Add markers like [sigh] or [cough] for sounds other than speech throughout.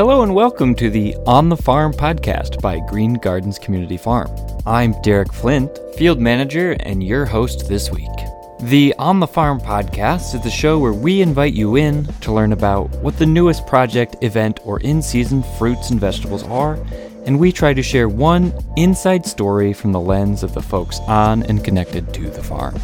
Hello and welcome to the On the Farm podcast by Green Gardens Community Farm. I'm Derek Flint, field manager and your host this week. The On the Farm podcast is the show where we invite you in to learn about what the newest project, event, or in season fruits and vegetables are, and we try to share one inside story from the lens of the folks on and connected to the farm.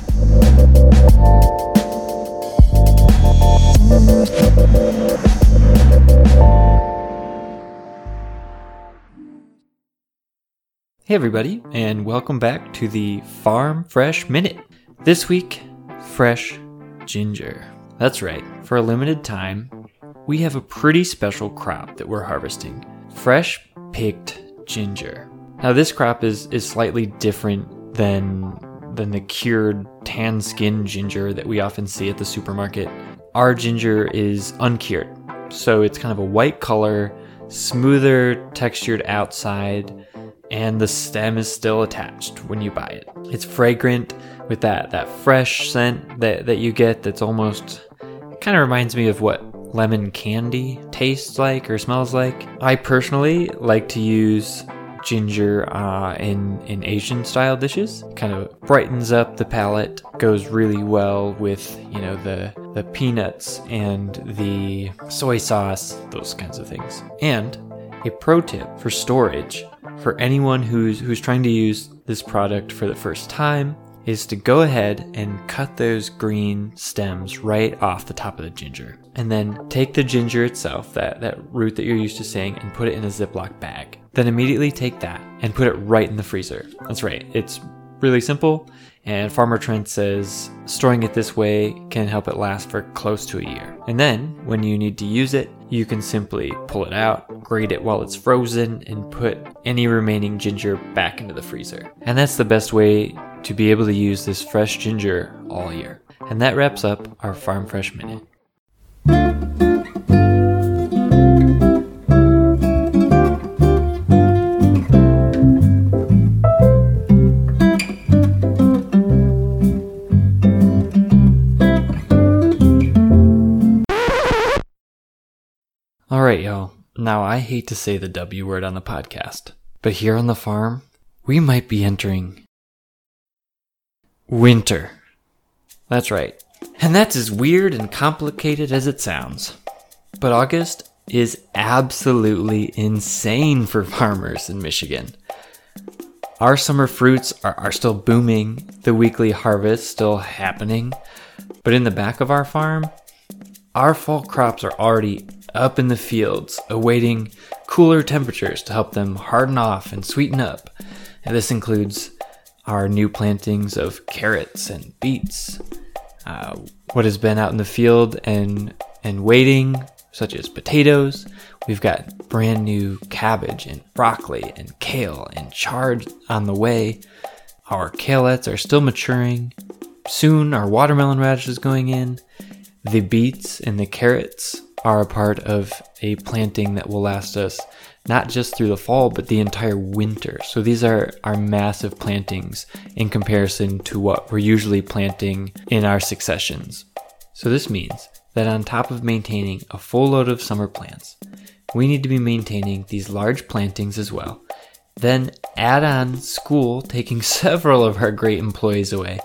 Hey, everybody, and welcome back to the Farm Fresh Minute. This week, fresh ginger. That's right, for a limited time, we have a pretty special crop that we're harvesting fresh picked ginger. Now, this crop is, is slightly different than, than the cured tan skin ginger that we often see at the supermarket. Our ginger is uncured, so it's kind of a white color, smoother textured outside and the stem is still attached when you buy it. It's fragrant with that, that fresh scent that, that you get that's almost kind of reminds me of what lemon candy tastes like or smells like. I personally like to use ginger uh, in in Asian style dishes. Kind of brightens up the palate. Goes really well with you know the the peanuts and the soy sauce, those kinds of things. And a pro tip for storage for anyone who's who's trying to use this product for the first time is to go ahead and cut those green stems right off the top of the ginger. And then take the ginger itself, that, that root that you're used to seeing, and put it in a Ziploc bag. Then immediately take that and put it right in the freezer. That's right, it's really simple. And Farmer Trent says storing it this way can help it last for close to a year. And then, when you need to use it, you can simply pull it out, grate it while it's frozen, and put any remaining ginger back into the freezer. And that's the best way to be able to use this fresh ginger all year. And that wraps up our Farm Fresh Minute. All right, y'all. Now, I hate to say the W word on the podcast, but here on the farm, we might be entering winter. That's right. And that's as weird and complicated as it sounds. But August is absolutely insane for [laughs] farmers in Michigan. Our summer fruits are, are still booming, the weekly harvest still happening, but in the back of our farm, our fall crops are already up in the fields, awaiting cooler temperatures to help them harden off and sweeten up. And this includes our new plantings of carrots and beets, uh, what has been out in the field and and waiting, such as potatoes. We've got brand new cabbage and broccoli and kale and chard on the way. Our Kalettes are still maturing. Soon our watermelon radish is going in. The beets and the carrots are a part of a planting that will last us not just through the fall, but the entire winter. So these are, are massive plantings in comparison to what we're usually planting in our successions. So this means that on top of maintaining a full load of summer plants, we need to be maintaining these large plantings as well. Then add on school taking [laughs] several of our great employees away,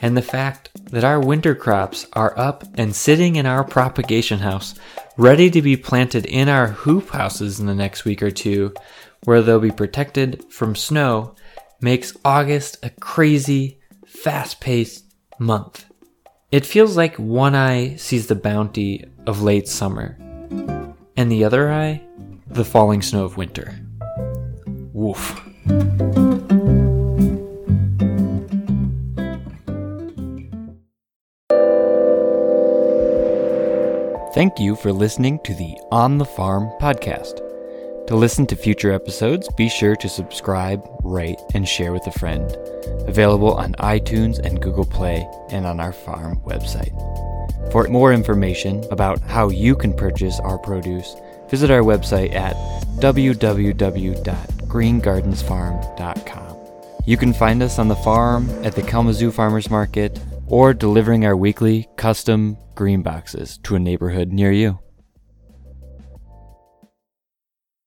and the fact that our winter crops are up and sitting in our propagation house ready to be planted in our hoop houses in the next week or two, where they'll be protected from snow, makes August a crazy, fast paced month. It feels like one eye sees the bounty of late summer, and the other eye, the falling snow of winter. Woof. Thank you for listening to the On the Farm podcast. To listen to future episodes, be sure to subscribe, rate, and share with a friend. Available on iTunes and Google Play and on our farm website. For more information about how you can purchase our produce, visit our website at www.greengardensfarm.com. You can find us on the farm, at the Kalamazoo Farmers Market, or delivering our weekly custom green boxes to a neighborhood near you.